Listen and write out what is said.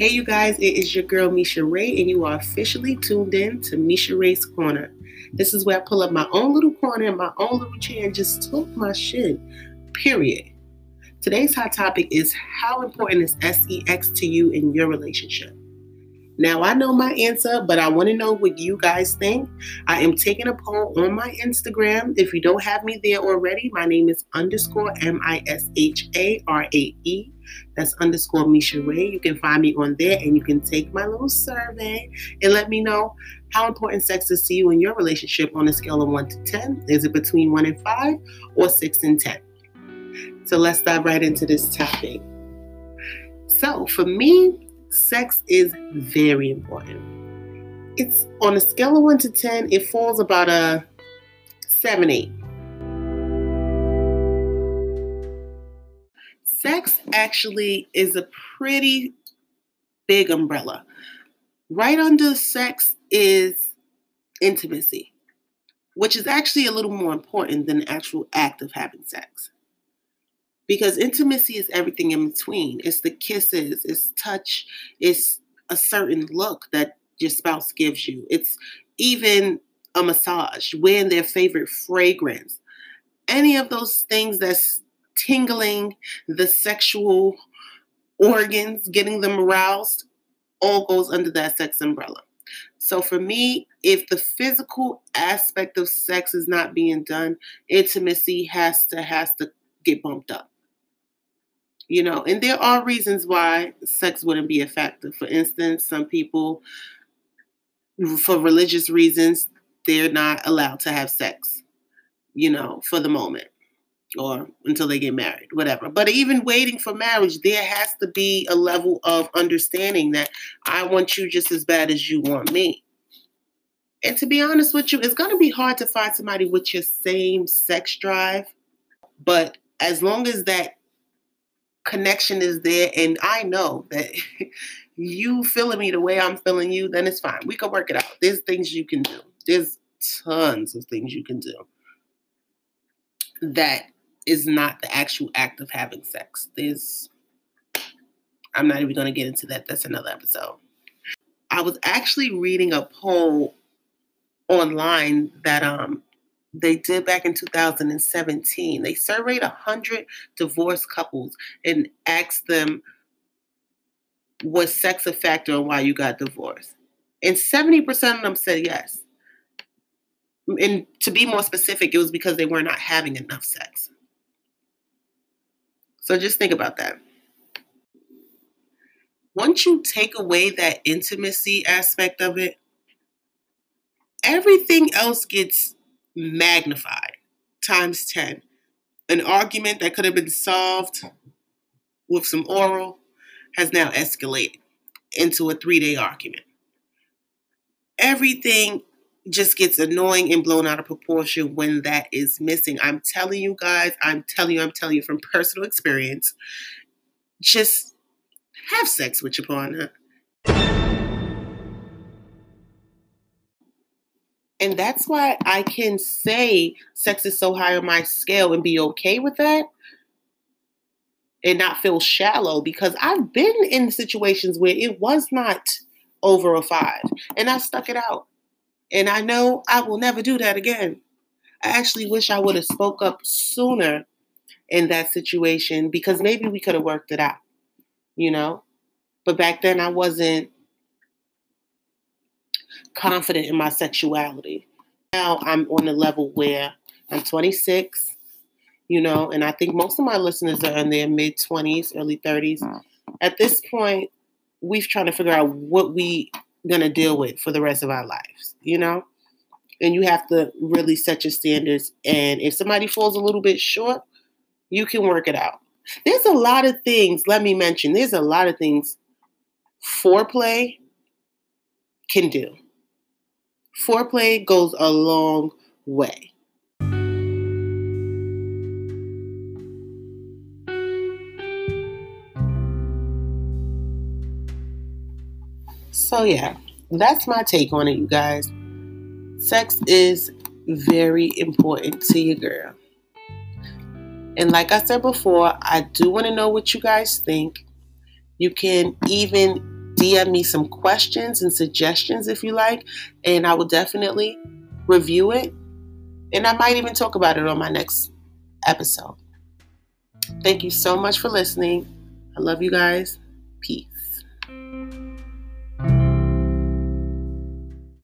Hey, you guys, it is your girl Misha Rae, and you are officially tuned in to Misha Rae's Corner. This is where I pull up my own little corner in my own little chair and just talk my shit. Period. Today's hot topic is how important is sex to you in your relationship? Now, I know my answer, but I want to know what you guys think. I am taking a poll on my Instagram. If you don't have me there already, my name is underscore M I S H A R A E. That's underscore Misha Rae. You can find me on there and you can take my little survey and let me know how important sex is to you in your relationship on a scale of 1 to 10. Is it between 1 and 5 or 6 and 10? So let's dive right into this topic. So, for me, sex is very important. It's on a scale of 1 to 10, it falls about a 7 8. Sex actually is a pretty big umbrella. Right under sex is intimacy, which is actually a little more important than the actual act of having sex because intimacy is everything in between. It's the kisses, it's touch, it's a certain look that your spouse gives you. It's even a massage, wearing their favorite fragrance. Any of those things that's tingling the sexual organs, getting them aroused, all goes under that sex umbrella. So for me, if the physical aspect of sex is not being done, intimacy has to has to get bumped up you know, and there are reasons why sex wouldn't be effective. For instance, some people, for religious reasons, they're not allowed to have sex, you know, for the moment or until they get married, whatever. But even waiting for marriage, there has to be a level of understanding that I want you just as bad as you want me. And to be honest with you, it's going to be hard to find somebody with your same sex drive. But as long as that connection is there and I know that you feeling me the way I'm feeling you, then it's fine. We can work it out. There's things you can do. There's tons of things you can do that is not the actual act of having sex. There's I'm not even going to get into that. That's another episode. I was actually reading a poll online that um they did back in 2017. They surveyed 100 divorced couples and asked them, was sex a factor in why you got divorced? And 70% of them said yes. And to be more specific, it was because they were not having enough sex. So just think about that. Once you take away that intimacy aspect of it, everything else gets magnified times 10. An argument that could have been solved with some oral has now escalated into a three day argument. Everything just gets annoying and blown out of proportion when that is missing. I'm telling you guys, I'm telling you, I'm telling you from personal experience, just have sex with your partner. And that's why I can say sex is so high on my scale and be okay with that and not feel shallow because I've been in situations where it was not over a five and I stuck it out. And I know I will never do that again. I actually wish I would have spoke up sooner in that situation because maybe we could have worked it out, you know? But back then I wasn't confident in my sexuality. Now I'm on a level where I'm 26, you know, and I think most of my listeners are in their mid 20s, early 30s. Mm. At this point, we've tried to figure out what we gonna deal with for the rest of our lives, you know? And you have to really set your standards. And if somebody falls a little bit short, you can work it out. There's a lot of things, let me mention, there's a lot of things foreplay can do. Foreplay goes a long way. So, yeah, that's my take on it, you guys. Sex is very important to your girl. And like I said before, I do want to know what you guys think. You can even DM me some questions and suggestions if you like, and I will definitely review it. And I might even talk about it on my next episode. Thank you so much for listening. I love you guys. Peace.